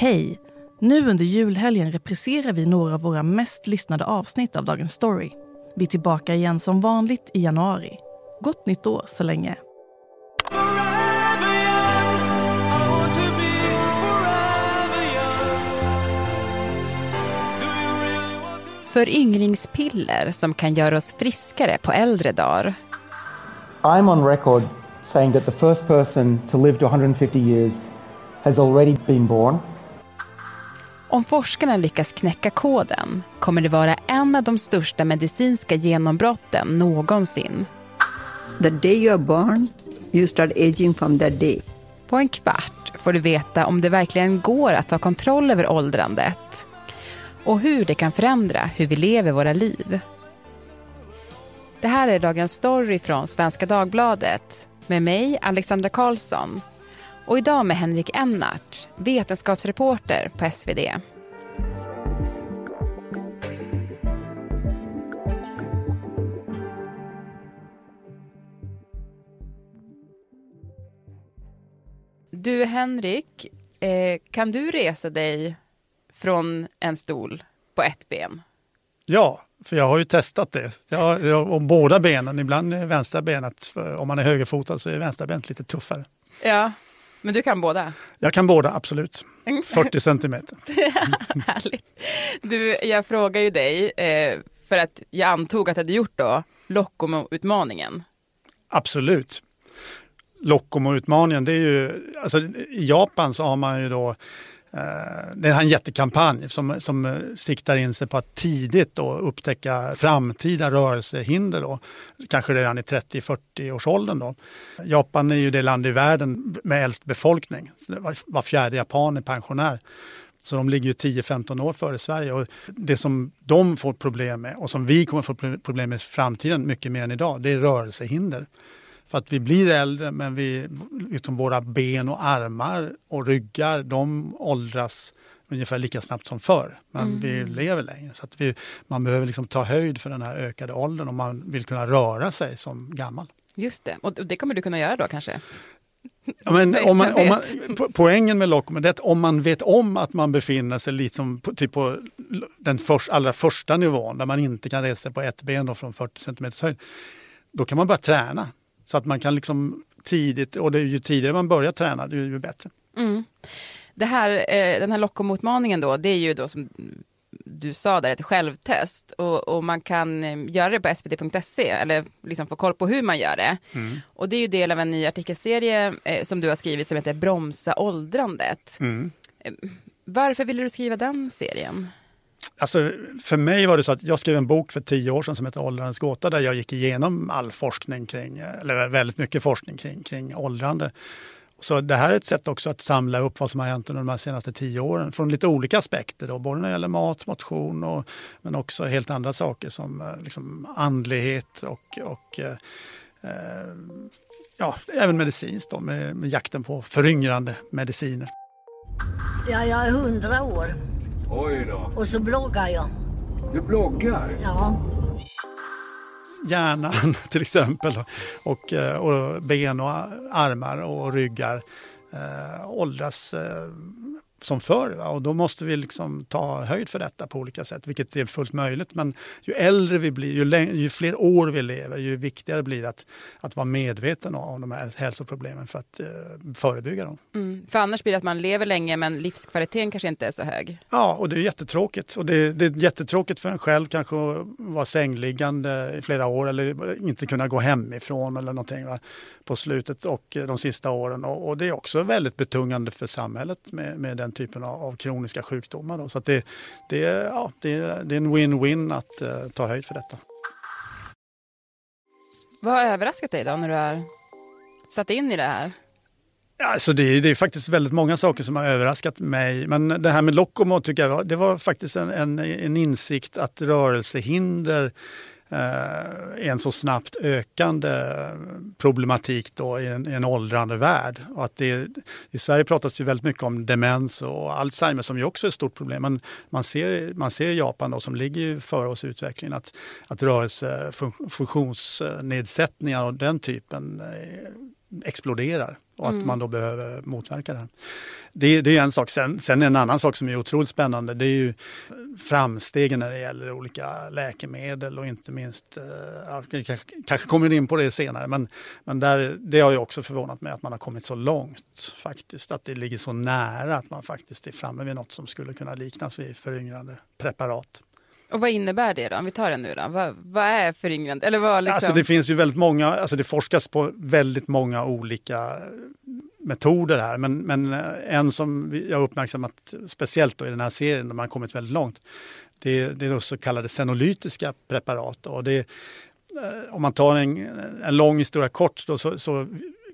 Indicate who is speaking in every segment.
Speaker 1: Hej! Nu under julhelgen repriserar vi några av våra mest lyssnade avsnitt av Dagens Story. Vi är tillbaka igen som vanligt i januari. Gott nytt år så länge!
Speaker 2: Föryngringspiller som kan göra oss friskare på äldre dagar.
Speaker 3: I'm on record saying that the first person to live to 150 years has already been born.
Speaker 2: Om forskarna lyckas knäcka koden kommer det vara en av de största medicinska genombrotten någonsin.
Speaker 4: The day you're born, you start aging from that day.
Speaker 2: På en kvart får du veta om det verkligen går att ta kontroll över åldrandet och hur det kan förändra hur vi lever våra liv. Det här är dagens story från Svenska Dagbladet med mig, Alexandra Karlsson. Och idag med Henrik Ennart, vetenskapsreporter på SvD. Du Henrik, eh, kan du resa dig från en stol på ett ben?
Speaker 5: Ja, för jag har ju testat det. Jag, jag, om båda benen, ibland är vänstra benet, om man är högerfotad så är vänstra benet lite tuffare.
Speaker 2: Ja, men du kan båda?
Speaker 5: Jag kan båda, absolut. 40 centimeter.
Speaker 2: Härligt. Du, jag frågar ju dig, eh, för att jag antog att du hade gjort då Lockomo-utmaningen.
Speaker 5: Absolut. Lockomo-utmaningen, det är ju, alltså i Japan så har man ju då Eh, det är en jättekampanj som, som eh, siktar in sig på att tidigt då upptäcka framtida rörelsehinder. Då. Kanske redan i 30-40 års åldern. Då. Japan är ju det land i världen med äldst befolkning. Var, var fjärde japan är pensionär. Så de ligger ju 10-15 år före Sverige. Och det som de får problem med och som vi kommer få problem med i framtiden mycket mer än idag, det är rörelsehinder. För att vi blir äldre men vi, liksom våra ben och armar och ryggar de åldras ungefär lika snabbt som förr. Men mm. vi lever längre. Så att vi, man behöver liksom ta höjd för den här ökade åldern om man vill kunna röra sig som gammal.
Speaker 2: Just det, och det kommer du kunna göra då kanske?
Speaker 5: Ja, men om man, om man, poängen med Lockman är att om man vet om att man befinner sig lite som på, typ på den för, allra första nivån där man inte kan resa sig på ett ben från 40 cm höjd. Då kan man börja träna. Så att man kan liksom tidigt, och det är ju tidigare man börjar träna, det är ju bättre.
Speaker 2: Mm. Det här, eh, den här Lockomutmaningen då, det är ju då som du sa där, ett självtest och, och man kan eh, göra det på svd.se eller liksom få koll på hur man gör det. Mm. Och det är ju del av en ny artikelserie eh, som du har skrivit som heter Bromsa åldrandet. Mm. Eh, varför ville du skriva den serien?
Speaker 5: Alltså, för mig var det så att jag skrev en bok för tio år sedan som heter Åldrandets gåta där jag gick igenom all forskning kring, eller väldigt mycket forskning kring, kring åldrande. Så det här är ett sätt också att samla upp vad som har hänt under de här senaste tio åren från lite olika aspekter, då, både när det gäller mat, motion och, men också helt andra saker som eh, liksom andlighet och, och eh, eh, ja, även medicinskt då, med, med jakten på föryngrande mediciner.
Speaker 6: Ja, jag är hundra år.
Speaker 7: Oj då.
Speaker 6: Och så bloggar jag.
Speaker 7: Du bloggar?
Speaker 6: Ja.
Speaker 5: Hjärnan till exempel och, eh, och ben och armar och ryggar eh, åldras eh, som förr. Va? Och då måste vi liksom ta höjd för detta på olika sätt, vilket är fullt möjligt. Men ju äldre vi blir, ju, ju fler år vi lever, ju viktigare blir det att, att vara medveten om de här hälsoproblemen för att eh, förebygga dem.
Speaker 2: Mm. För annars blir det att man lever länge men livskvaliteten kanske inte är så hög.
Speaker 5: Ja, och det är jättetråkigt. Och det, det är jättetråkigt för en själv kanske att vara sängliggande i flera år eller inte kunna gå hemifrån eller någonting. Va? På slutet och de sista åren. Och, och, det är också väldigt betungande för samhället med, med den typen av, av kroniska sjukdomar. Då. Så det, det, ja, det, det är en win-win att uh, ta höjd för detta.
Speaker 2: Vad har överraskat dig då när du har satt in i det här?
Speaker 5: Alltså det, är, det är faktiskt väldigt många saker som har överraskat mig. Men det här med Lokomo tycker jag det var faktiskt en, en, en insikt att rörelsehinder Eh, en så snabbt ökande problematik då i en, i en åldrande värld. Och att det, I Sverige pratas ju väldigt mycket om demens och Alzheimer som ju också är ett stort problem. Men man ser, man ser Japan då, som ligger före oss i utvecklingen att, att rörelsefunktionsnedsättningar och den typen exploderar och att man då behöver motverka här. Det, det är en sak. Sen, sen en annan sak som är otroligt spännande det är ju framstegen när det gäller olika läkemedel och inte minst, eh, kanske, kanske kommer in på det senare, men, men där, det har ju också förvånat mig att man har kommit så långt faktiskt, att det ligger så nära att man faktiskt är framme vid något som skulle kunna liknas vid föryngrande preparat.
Speaker 2: Och vad innebär det då? Om vi tar det nu då. Vad, vad är föryngrande? Eller vad liksom?
Speaker 5: Alltså det finns ju väldigt många, alltså det forskas på väldigt många olika metoder här, men, men eh, en som jag har uppmärksammat speciellt då i den här serien, där man har kommit väldigt långt, det, det är då så kallade senolytiska preparat. Och det, eh, om man tar en, en lång historia kort, då, så, så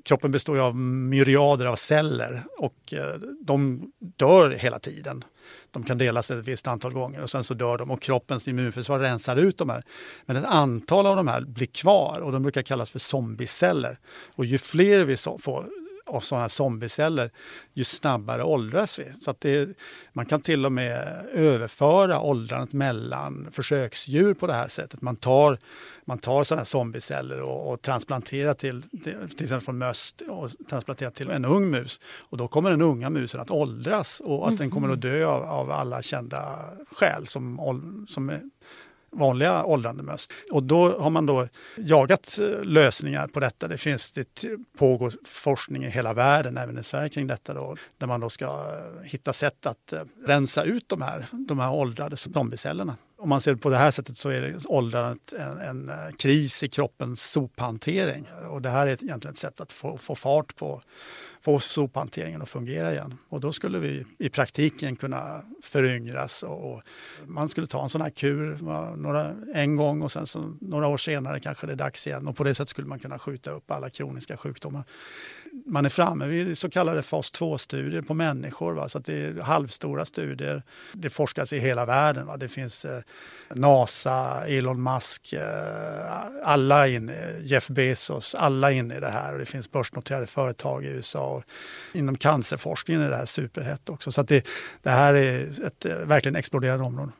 Speaker 5: kroppen består ju av myriader av celler och eh, de dör hela tiden. De kan delas ett visst antal gånger och sen så dör de och kroppens immunförsvar rensar ut de här. Men ett antal av de här blir kvar och de brukar kallas för zombieceller. Och ju fler vi får av sådana här zombieceller, ju snabbare åldras vi. Så att det, man kan till och med överföra åldrandet mellan försöksdjur på det här sättet. Man tar, man tar sådana här zombieceller och, och transplanterar till, till exempel från möss och transplanterar till en ung mus. Och då kommer den unga musen att åldras och att den kommer att dö av, av alla kända skäl som, som är vanliga åldrande möss. Och då har man då jagat eh, lösningar på detta. Det finns det pågår forskning i hela världen, även i Sverige kring detta då, där man då ska eh, hitta sätt att eh, rensa ut de här, de här åldrade zombiecellerna. Om man ser det på det här sättet så är det åldrandet en, en eh, kris i kroppens sophantering. Och det här är egentligen ett sätt att få, få fart på få sophanteringen att fungera igen. Och då skulle vi i praktiken kunna föryngras och, och man skulle ta en sån här kur några, en gång och sen så, några år senare kanske det är dags igen. Och på det sättet skulle man kunna skjuta upp alla kroniska sjukdomar. Man är framme vid så kallade fas 2-studier på människor. Va? Så att det är halvstora studier. Det forskas i hela världen. Va? Det finns eh, NASA, Elon Musk, eh, alla in, eh, Jeff Bezos, alla inne i det här. Och det finns börsnoterade företag i USA. Och inom cancerforskningen är det här superhett också. Så att det, det här är ett eh, verkligen exploderande område.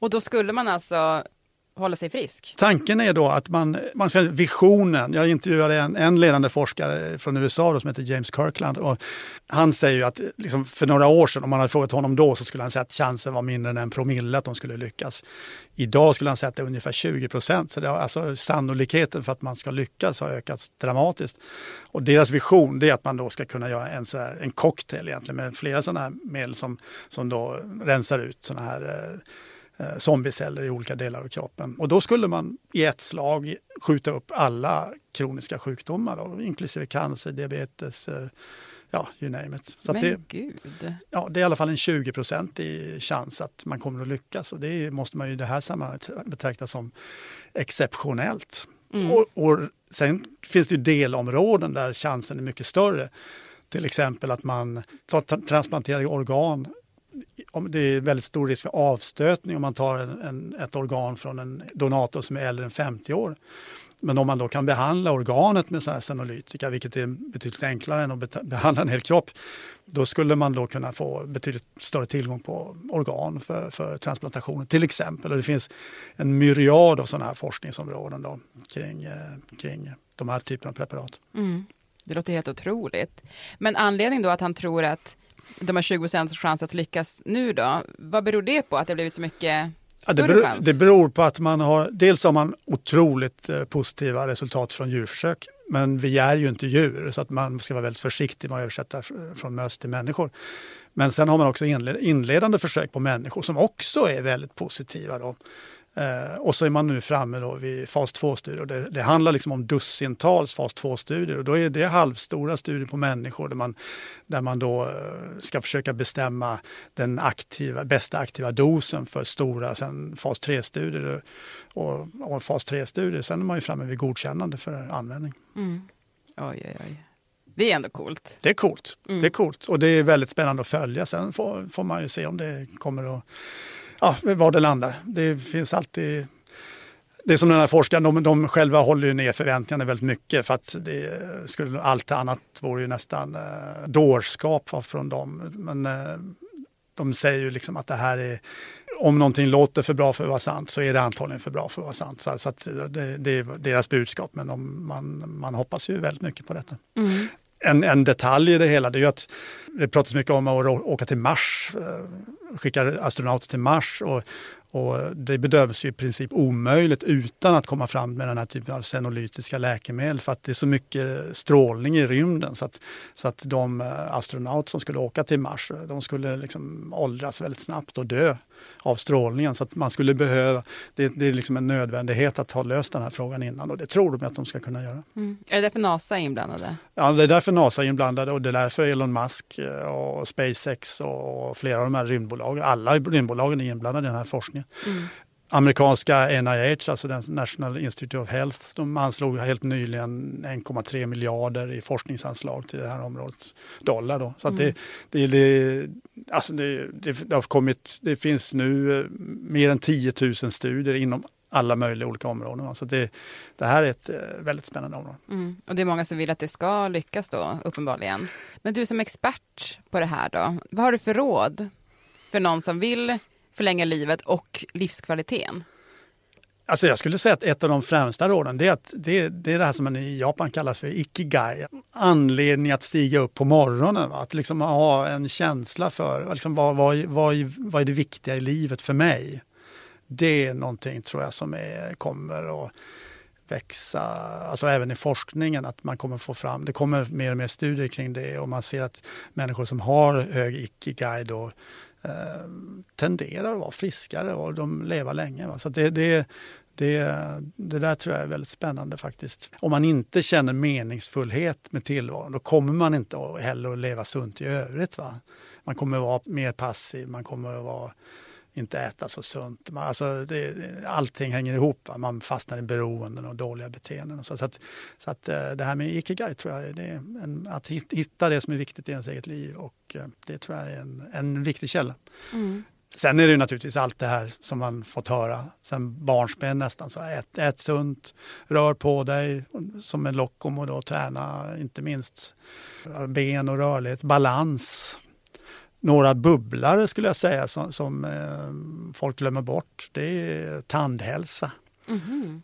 Speaker 2: Och då skulle man alltså hålla sig frisk?
Speaker 5: Tanken är då att man, man ska, visionen, jag intervjuade en, en ledande forskare från USA då, som heter James Kirkland och han säger ju att liksom, för några år sedan, om man hade frågat honom då, så skulle han säga att chansen var mindre än en promille att de skulle lyckas. Idag skulle han säga att det är ungefär 20 procent, så det har, alltså, sannolikheten för att man ska lyckas har ökat dramatiskt. Och deras vision det är att man då ska kunna göra en, så här, en cocktail egentligen med flera sådana här medel som, som då rensar ut sådana här eh, zombieceller i olika delar av kroppen. Och då skulle man i ett slag skjuta upp alla kroniska sjukdomar, då, inklusive cancer, diabetes, eh, ja, you name it. Så
Speaker 2: Men
Speaker 5: det,
Speaker 2: gud.
Speaker 5: ja, det är i alla fall en 20% i chans att man kommer att lyckas och det måste man ju i det här sammanhanget betrakta som exceptionellt. Och, och sen finns det ju delområden där chansen är mycket större. Till exempel att man tar tra- transplanterade organ om det är väldigt stor risk för avstötning om man tar en, en, ett organ från en donator som är äldre än 50 år. Men om man då kan behandla organet med sådana här senolytika, vilket är betydligt enklare än att behandla en hel kropp, då skulle man då kunna få betydligt större tillgång på organ för, för transplantationer till exempel. Och det finns en myriad av sådana här forskningsområden då, kring, eh, kring de här typerna av preparat. Mm.
Speaker 2: Det låter helt otroligt. Men anledningen då att han tror att de har 20 procents chans att lyckas nu då, vad beror det på att det har blivit så mycket
Speaker 5: Ja, det, beror, det beror på att man har, dels har man otroligt eh, positiva resultat från djurförsök. Men vi är ju inte djur så att man ska vara väldigt försiktig med att översätta fr- från möss till människor. Men sen har man också inle- inledande försök på människor som också är väldigt positiva. Då. Eh, och så är man nu framme då vid fas 2-studier. Och Det, det handlar liksom om dussintals fas 2-studier och då är det halvstora studier på människor där man, där man då eh, ska försöka bestämma den aktiva, bästa aktiva dosen för stora sen fas 3-studier. Och, och fas 3-studier, sen är man ju framme vid godkännande för användning.
Speaker 2: Oj, oj, oj. Det är ändå coolt.
Speaker 5: Det är coolt. Det är coolt och det är väldigt spännande att följa. Sen får, får man ju se om det kommer att, ja, var det landar. Det finns alltid det är som den här forskaren, de, de själva håller ju ner förväntningarna väldigt mycket för att det skulle, allt annat vore ju nästan eh, dårskap från dem. Men eh, de säger ju liksom att det här är om någonting låter för bra för att vara sant så är det antagligen för bra för att vara sant. Så, så det, det är deras budskap, men de, man, man hoppas ju väldigt mycket på detta.
Speaker 2: Mm.
Speaker 5: En, en detalj i det hela det är ju att det pratas mycket om att åka till Mars, skickar astronauter till Mars och, och det bedöms ju i princip omöjligt utan att komma fram med den här typen av senolytiska läkemedel för att det är så mycket strålning i rymden så att, så att de eh, astronauter som skulle åka till Mars, de skulle liksom åldras väldigt snabbt och dö av strålningen. Så att man skulle behöva, det, det är liksom en nödvändighet att ha löst den här frågan innan och det tror de att de ska kunna göra.
Speaker 2: Mm. Är det därför NASA är inblandade?
Speaker 5: Ja, det är därför NASA är inblandade och det är därför Elon Musk eh, och SpaceX och flera av de här rymdbolagen, alla rymdbolagen är inblandade i den här forskningen. Amerikanska NIH, alltså den National Institute of Health, de anslog helt nyligen 1,3 miljarder i forskningsanslag till det här området, dollar då. Så att det, det, det, alltså det, det, har kommit, det finns nu eh, mer än 10 000 studier inom alla möjliga olika områden. Så det, det här är ett eh, väldigt spännande område.
Speaker 2: Mm. Och det är många som vill att det ska lyckas då, uppenbarligen. Men du som expert på det här då, vad har du för råd för någon som vill förlänga livet och livskvaliteten?
Speaker 5: Alltså jag skulle säga att ett av de främsta råden det är, att det, det är det här som man i Japan kallar för ikigai. Anledning att stiga upp på morgonen. Va? Att liksom ha en känsla för liksom vad, vad, vad, vad är det viktiga i livet för mig. Det är någonting tror jag som är, kommer att växa, alltså även i forskningen, att man kommer få fram, det kommer mer och mer studier kring det och man ser att människor som har hög ikigai då Eh, tenderar att vara friskare och de lever länge. Va? Så att det, det, det, det där tror jag är väldigt spännande faktiskt. Om man inte känner meningsfullhet med tillvaron då kommer man inte heller att leva sunt i övrigt. Va? Man kommer att vara mer passiv, man kommer att vara inte äta så sunt. Man, alltså det, allting hänger ihop. Man fastnar i beroenden och dåliga beteenden. Och så så, att, så att eh, det här med ikigai tror jag det är en, att hit- hitta det som är viktigt i ens eget liv och eh, det tror jag är en, en viktig källa. Sen är det ju naturligtvis allt det här som man fått höra sen barnsben nästan. Så ät, ät sunt, rör på dig som en lockom och då träna inte minst ben och rörlighet, balans. Några bubblare skulle jag säga som, som eh, folk glömmer bort, det är tandhälsa.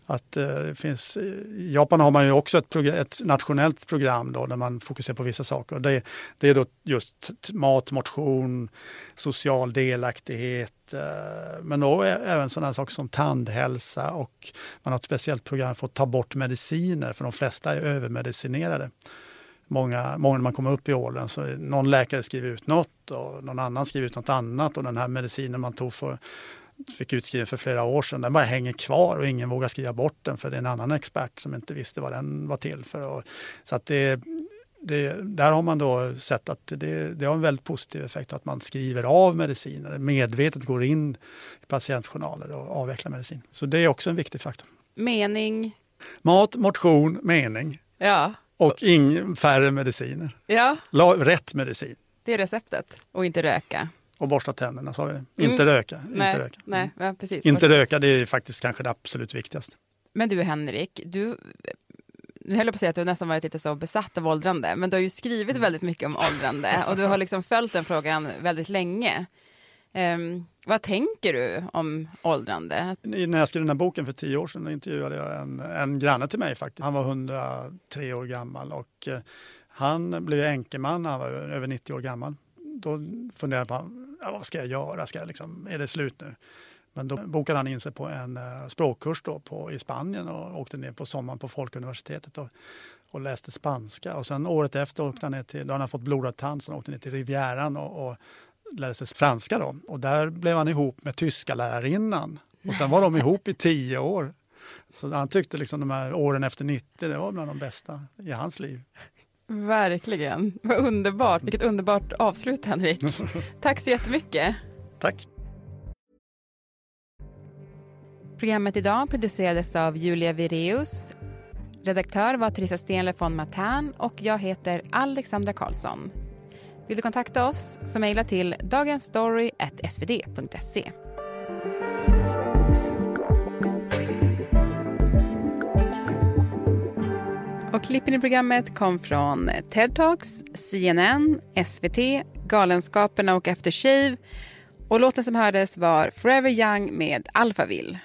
Speaker 5: Att, eh, finns, I Japan har man ju också ett, ett nationellt program då, där man fokuserar på vissa saker. Det, det är då just mat, motion, social delaktighet, eh, men då även sådana saker som tandhälsa och man har ett speciellt program för att ta bort mediciner, för de flesta är övermedicinerade. Många, många när man kommer upp i åldern så någon läkare skriver ut något och någon annan skriver ut något annat och den här medicinen man tog för fick utskriven för flera år sedan, den bara hänger kvar och ingen vågar skriva bort den för det är en annan expert som inte visste vad den var till för. Så att det, det, där har man då sett att det, det har en väldigt positiv effekt att man skriver av mediciner, medvetet går in i patientjournaler och avvecklar medicin. Så det är också en viktig faktor.
Speaker 2: Mening?
Speaker 5: Mat, motion, mening
Speaker 2: Ja.
Speaker 5: Och ing, färre mediciner.
Speaker 2: Ja,
Speaker 5: La, rätt medicin.
Speaker 2: det är receptet. Och inte röka.
Speaker 5: Och borsta tänderna, sa vi det. Inte röka.
Speaker 2: Mm. Nej,
Speaker 5: Inte röka.
Speaker 2: nej ja, precis.
Speaker 5: Inte röka, det är faktiskt kanske det absolut viktigaste.
Speaker 2: Men du Henrik, du, nu höll jag på att säga att du nästan varit lite så besatt av åldrande, men du har ju skrivit väldigt mycket om åldrande och du har liksom följt den frågan väldigt länge. Um, vad tänker du om åldrande?
Speaker 5: I- När jag skrev den här boken för tio år sedan intervjuade jag en, en granne till mig faktiskt. Han var 103 år gammal och eh, han blev enkeman när han var över 90 år gammal. Då funderade jag på ja, vad ska jag göra, ska jag liksom, är det slut nu? Men då bokade han in sig på en eh, språkkurs då på, i Spanien och åkte ner på sommaren på Folkuniversitetet och, och läste spanska. Och sen året efter åkte han ner till, då hade han fått blodad tand, så han åkte ner till Rivieran och, och lärde sig franska då. Och där blev han ihop med tyska lärarinnan. Och sen var de ihop i tio år. Så han tyckte liksom de här åren efter 90, det var bland de bästa i hans liv.
Speaker 2: Verkligen, vad underbart, vilket underbart avslut Henrik. Tack så jättemycket.
Speaker 5: Tack!
Speaker 2: Programmet idag producerades av Julia Vireus. Redaktör var Teresa Stenle von Matern och jag heter Alexandra Karlsson. Vill du kontakta oss så mejla till dagensstory.svd.se. Och klippen i programmet kom från TED Talks, CNN, SVT, Galenskaperna och After Shave Och låten som hördes var Forever Young med Alphaville.